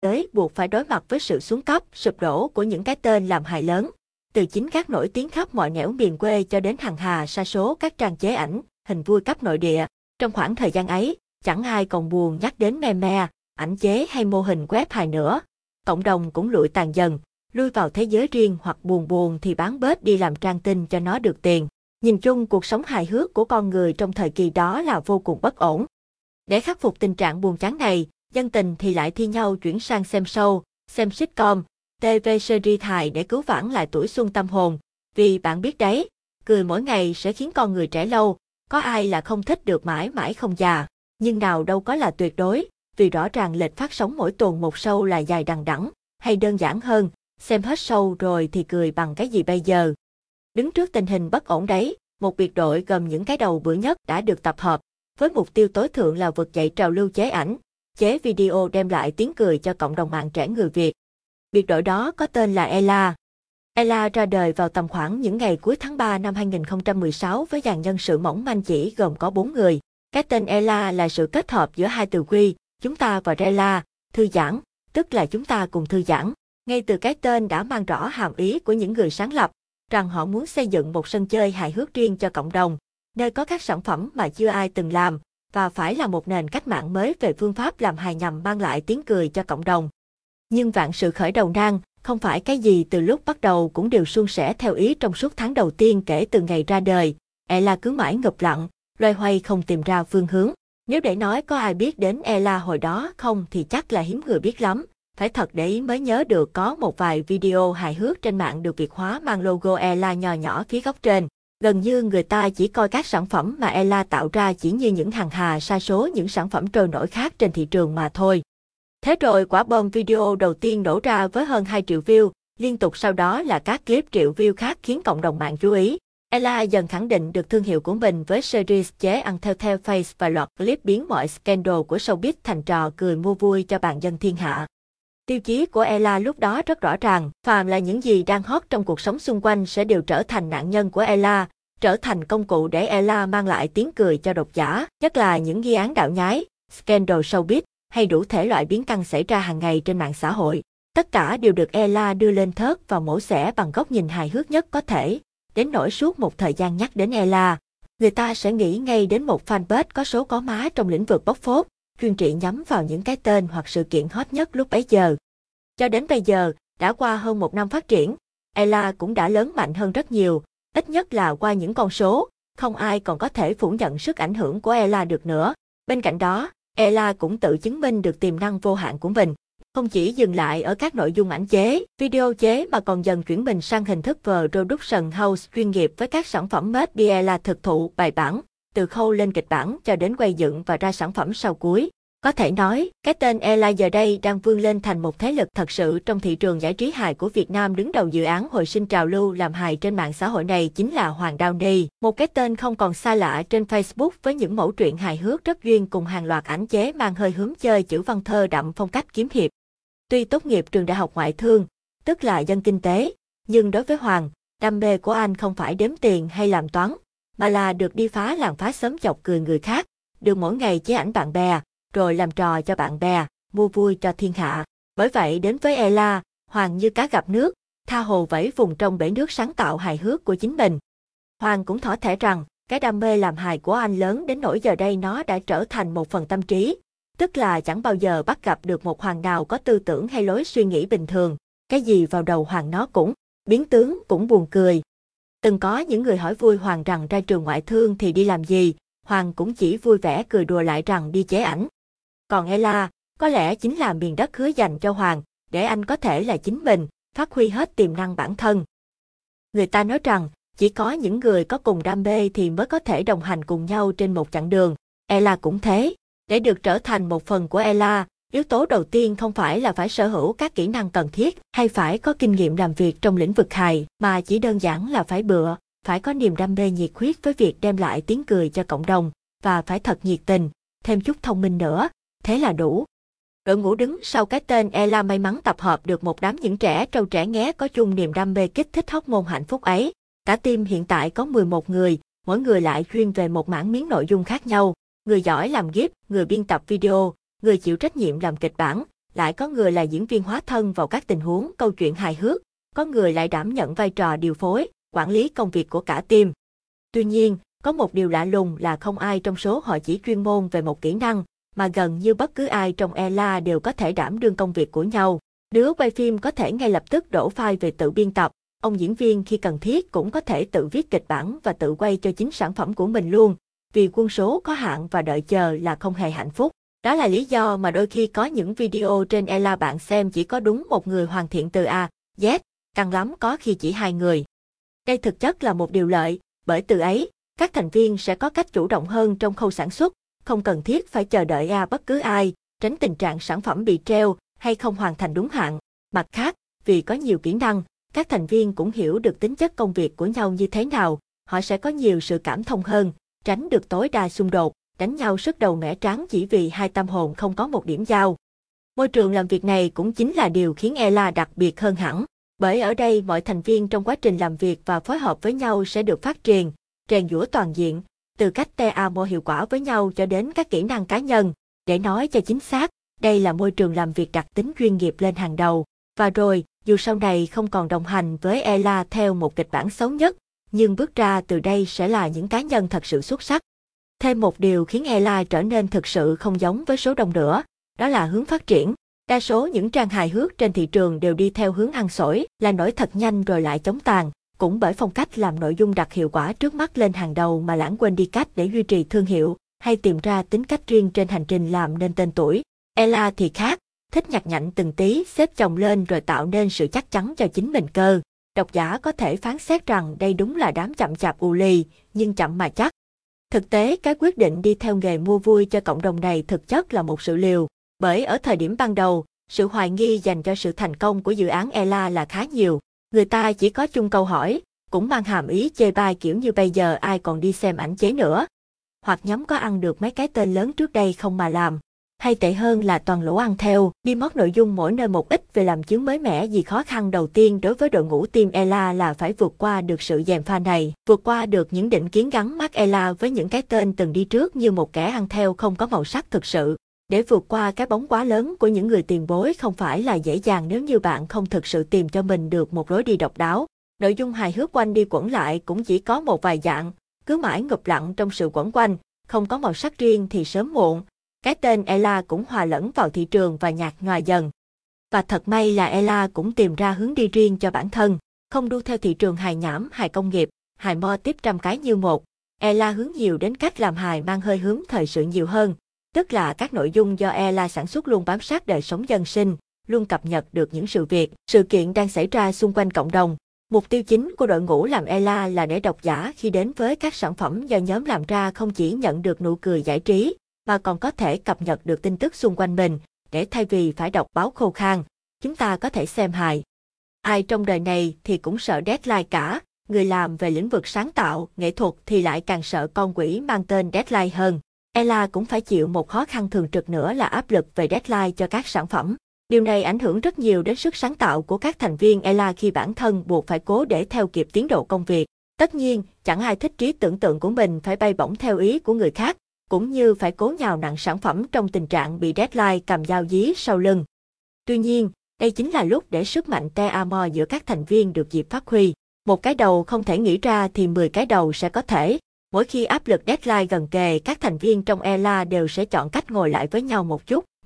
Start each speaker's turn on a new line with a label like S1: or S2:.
S1: tới buộc phải đối mặt với sự xuống cấp, sụp đổ của những cái tên làm hài lớn. Từ chính các nổi tiếng khắp mọi nẻo miền quê cho đến hàng hà sa số các trang chế ảnh, hình vui cấp nội địa. Trong khoảng thời gian ấy, chẳng ai còn buồn nhắc đến meme, ảnh chế hay mô hình web hài nữa. Cộng đồng cũng lụi tàn dần, lui vào thế giới riêng hoặc buồn buồn thì bán bớt đi làm trang tin cho nó được tiền. Nhìn chung cuộc sống hài hước của con người trong thời kỳ đó là vô cùng bất ổn. Để khắc phục tình trạng buồn chán này, dân tình thì lại thi nhau chuyển sang xem show, xem sitcom, TV series hài để cứu vãn lại tuổi xuân tâm hồn. Vì bạn biết đấy, cười mỗi ngày sẽ khiến con người trẻ lâu, có ai là không thích được mãi mãi không già. Nhưng nào đâu có là tuyệt đối, vì rõ ràng lịch phát sóng mỗi tuần một show là dài đằng đẵng, hay đơn giản hơn, xem hết show rồi thì cười bằng cái gì bây giờ. Đứng trước tình hình bất ổn đấy, một biệt đội gồm những cái đầu bữa nhất đã được tập hợp, với mục tiêu tối thượng là vực dậy trào lưu chế ảnh, chế video đem lại tiếng cười cho cộng đồng mạng trẻ người Việt. Biệt đội đó có tên là Ella. Ella ra đời vào tầm khoảng những ngày cuối tháng 3 năm 2016 với dàn nhân sự mỏng manh chỉ gồm có 4 người. Cái tên Ella là sự kết hợp giữa hai từ quy, chúng ta và Rela, thư giãn, tức là chúng ta cùng thư giãn. Ngay từ cái tên đã mang rõ hàm ý của những người sáng lập, rằng họ muốn xây dựng một sân chơi hài hước riêng cho cộng đồng, nơi có các sản phẩm mà chưa ai từng làm, và phải là một nền cách mạng mới về phương pháp làm hài nhằm mang lại tiếng cười cho cộng đồng. Nhưng vạn sự khởi đầu nan, không phải cái gì từ lúc bắt đầu cũng đều suôn sẻ theo ý trong suốt tháng đầu tiên kể từ ngày ra đời. Ella cứ mãi ngập lặng, loay hoay không tìm ra phương hướng. Nếu để nói có ai biết đến Ella hồi đó không thì chắc là hiếm người biết lắm. Phải thật để ý mới nhớ được có một vài video hài hước trên mạng được Việt hóa mang logo Ella nhỏ nhỏ phía góc trên. Gần như người ta chỉ coi các sản phẩm mà Ella tạo ra chỉ như những hàng hà sa số những sản phẩm trôi nổi khác trên thị trường mà thôi. Thế rồi quả bom video đầu tiên nổ ra với hơn 2 triệu view, liên tục sau đó là các clip triệu view khác khiến cộng đồng mạng chú ý. Ella dần khẳng định được thương hiệu của mình với series chế ăn theo theo face và loạt clip biến mọi scandal của showbiz thành trò cười mua vui cho bạn dân thiên hạ. Tiêu chí của Ella lúc đó rất rõ ràng, phàm là những gì đang hot trong cuộc sống xung quanh sẽ đều trở thành nạn nhân của Ella, trở thành công cụ để Ella mang lại tiếng cười cho độc giả, nhất là những nghi án đạo nhái, scandal showbiz hay đủ thể loại biến căng xảy ra hàng ngày trên mạng xã hội. Tất cả đều được Ella đưa lên thớt và mổ xẻ bằng góc nhìn hài hước nhất có thể. Đến nỗi suốt một thời gian nhắc đến Ella, người ta sẽ nghĩ ngay đến một fanpage có số có má trong lĩnh vực bóc phốt, chuyên trị nhắm vào những cái tên hoặc sự kiện hot nhất lúc bấy giờ. Cho đến bây giờ, đã qua hơn một năm phát triển, Ella cũng đã lớn mạnh hơn rất nhiều, ít nhất là qua những con số, không ai còn có thể phủ nhận sức ảnh hưởng của Ella được nữa. Bên cạnh đó, Ella cũng tự chứng minh được tiềm năng vô hạn của mình. Không chỉ dừng lại ở các nội dung ảnh chế, video chế mà còn dần chuyển mình sang hình thức production house chuyên nghiệp với các sản phẩm Ella thực thụ bài bản, từ khâu lên kịch bản cho đến quay dựng và ra sản phẩm sau cuối. Có thể nói, cái tên Ela giờ đây đang vươn lên thành một thế lực thật sự trong thị trường giải trí hài của Việt Nam đứng đầu dự án hồi sinh trào lưu làm hài trên mạng xã hội này chính là Hoàng Downey, một cái tên không còn xa lạ trên Facebook với những mẫu truyện hài hước rất duyên cùng hàng loạt ảnh chế mang hơi hướng chơi chữ văn thơ đậm phong cách kiếm hiệp. Tuy tốt nghiệp trường đại học ngoại thương, tức là dân kinh tế, nhưng đối với Hoàng, đam mê của anh không phải đếm tiền hay làm toán, mà là được đi phá làng phá sớm chọc cười người khác, được mỗi ngày chế ảnh bạn bè, rồi làm trò cho bạn bè, mua vui cho thiên hạ. Bởi vậy đến với Ella, Hoàng như cá gặp nước, tha hồ vẫy vùng trong bể nước sáng tạo hài hước của chính mình. Hoàng cũng thỏ thẻ rằng, cái đam mê làm hài của anh lớn đến nỗi giờ đây nó đã trở thành một phần tâm trí, tức là chẳng bao giờ bắt gặp được một hoàng nào có tư tưởng hay lối suy nghĩ bình thường, cái gì vào đầu hoàng nó cũng, biến tướng cũng buồn cười. Từng có những người hỏi vui hoàng rằng ra trường ngoại thương thì đi làm gì, hoàng cũng chỉ vui vẻ cười đùa lại rằng đi chế ảnh. Còn Ella, có lẽ chính là miền đất hứa dành cho Hoàng, để anh có thể là chính mình, phát huy hết tiềm năng bản thân. Người ta nói rằng, chỉ có những người có cùng đam mê thì mới có thể đồng hành cùng nhau trên một chặng đường. Ella cũng thế. Để được trở thành một phần của Ella, yếu tố đầu tiên không phải là phải sở hữu các kỹ năng cần thiết hay phải có kinh nghiệm làm việc trong lĩnh vực hài, mà chỉ đơn giản là phải bựa, phải có niềm đam mê nhiệt huyết với việc đem lại tiếng cười cho cộng đồng, và phải thật nhiệt tình, thêm chút thông minh nữa, thế là đủ. Đội ngũ đứng sau cái tên Ella may mắn tập hợp được một đám những trẻ trâu trẻ nghé có chung niềm đam mê kích thích hóc môn hạnh phúc ấy. Cả team hiện tại có 11 người, mỗi người lại chuyên về một mảng miếng nội dung khác nhau. Người giỏi làm gif, người biên tập video, người chịu trách nhiệm làm kịch bản, lại có người là diễn viên hóa thân vào các tình huống câu chuyện hài hước, có người lại đảm nhận vai trò điều phối, quản lý công việc của cả team. Tuy nhiên, có một điều lạ lùng là không ai trong số họ chỉ chuyên môn về một kỹ năng, mà gần như bất cứ ai trong ELA đều có thể đảm đương công việc của nhau. Đứa quay phim có thể ngay lập tức đổ file về tự biên tập, ông diễn viên khi cần thiết cũng có thể tự viết kịch bản và tự quay cho chính sản phẩm của mình luôn, vì quân số có hạn và đợi chờ là không hề hạnh phúc. Đó là lý do mà đôi khi có những video trên Ella bạn xem chỉ có đúng một người hoàn thiện từ A, Z, càng lắm có khi chỉ hai người. Đây thực chất là một điều lợi, bởi từ ấy, các thành viên sẽ có cách chủ động hơn trong khâu sản xuất, không cần thiết phải chờ đợi A bất cứ ai, tránh tình trạng sản phẩm bị treo hay không hoàn thành đúng hạn. Mặt khác, vì có nhiều kỹ năng, các thành viên cũng hiểu được tính chất công việc của nhau như thế nào, họ sẽ có nhiều sự cảm thông hơn, tránh được tối đa xung đột, đánh nhau sức đầu mẻ trắng chỉ vì hai tâm hồn không có một điểm giao. Môi trường làm việc này cũng chính là điều khiến Ella đặc biệt hơn hẳn, bởi ở đây mọi thành viên trong quá trình làm việc và phối hợp với nhau sẽ được phát triển, rèn giũa toàn diện, từ cách TAMO hiệu quả với nhau cho đến các kỹ năng cá nhân. Để nói cho chính xác, đây là môi trường làm việc đặt tính chuyên nghiệp lên hàng đầu. Và rồi, dù sau này không còn đồng hành với Ella theo một kịch bản xấu nhất, nhưng bước ra từ đây sẽ là những cá nhân thật sự xuất sắc. Thêm một điều khiến Ella trở nên thực sự không giống với số đông nữa, đó là hướng phát triển. Đa số những trang hài hước trên thị trường đều đi theo hướng ăn sổi, là nổi thật nhanh rồi lại chống tàn. Cũng bởi phong cách làm nội dung đặt hiệu quả trước mắt lên hàng đầu mà lãng quên đi cách để duy trì thương hiệu, hay tìm ra tính cách riêng trên hành trình làm nên tên tuổi. Ella thì khác, thích nhặt nhạnh từng tí xếp chồng lên rồi tạo nên sự chắc chắn cho chính mình cơ. Độc giả có thể phán xét rằng đây đúng là đám chậm chạp ù lì, nhưng chậm mà chắc. Thực tế, cái quyết định đi theo nghề mua vui cho cộng đồng này thực chất là một sự liều, bởi ở thời điểm ban đầu, sự hoài nghi dành cho sự thành công của dự án Ella là khá nhiều. Người ta chỉ có chung câu hỏi, cũng mang hàm ý chê bai kiểu như bây giờ ai còn đi xem ảnh chế nữa. Hoặc nhóm có ăn được mấy cái tên lớn trước đây không mà làm. Hay tệ hơn là toàn lỗ ăn theo, đi mất nội dung mỗi nơi một ít về làm chứng mới mẻ gì khó khăn đầu tiên đối với đội ngũ team Ella là phải vượt qua được sự dèm pha này, vượt qua được những định kiến gắn mắt Ella với những cái tên từng đi trước như một kẻ ăn theo không có màu sắc thực sự. Để vượt qua cái bóng quá lớn của những người tiền bối không phải là dễ dàng nếu như bạn không thực sự tìm cho mình được một lối đi độc đáo. Nội dung hài hước quanh đi quẩn lại cũng chỉ có một vài dạng, cứ mãi ngập lặng trong sự quẩn quanh, không có màu sắc riêng thì sớm muộn. Cái tên Ella cũng hòa lẫn vào thị trường và nhạt nhòa dần. Và thật may là Ella cũng tìm ra hướng đi riêng cho bản thân, không đu theo thị trường hài nhảm, hài công nghiệp, hài mo tiếp trăm cái như một. Ella hướng nhiều đến cách làm hài mang hơi hướng thời sự nhiều hơn, tức là các nội dung do Ella sản xuất luôn bám sát đời sống dân sinh, luôn cập nhật được những sự việc, sự kiện đang xảy ra xung quanh cộng đồng. Mục tiêu chính của đội ngũ làm Ella là để độc giả khi đến với các sản phẩm do nhóm làm ra không chỉ nhận được nụ cười giải trí, mà còn có thể cập nhật được tin tức xung quanh mình, để thay vì phải đọc báo khô khan, chúng ta có thể xem hài. Ai trong đời này thì cũng sợ deadline cả, người làm về lĩnh vực sáng tạo, nghệ thuật thì lại càng sợ con quỷ mang tên deadline hơn. Ella cũng phải chịu một khó khăn thường trực nữa là áp lực về deadline cho các sản phẩm. Điều này ảnh hưởng rất nhiều đến sức sáng tạo của các thành viên Ella khi bản thân buộc phải cố để theo kịp tiến độ công việc. Tất nhiên, chẳng ai thích trí tưởng tượng của mình phải bay bổng theo ý của người khác, cũng như phải cố nhào nặng sản phẩm trong tình trạng bị deadline cầm dao dí sau lưng. Tuy nhiên, đây chính là lúc để sức mạnh te amor giữa các thành viên được dịp phát huy. Một cái đầu không thể nghĩ ra thì 10 cái đầu sẽ có thể. Mỗi khi áp lực deadline gần kề, các thành viên trong ELA đều sẽ chọn cách ngồi lại với nhau một chút,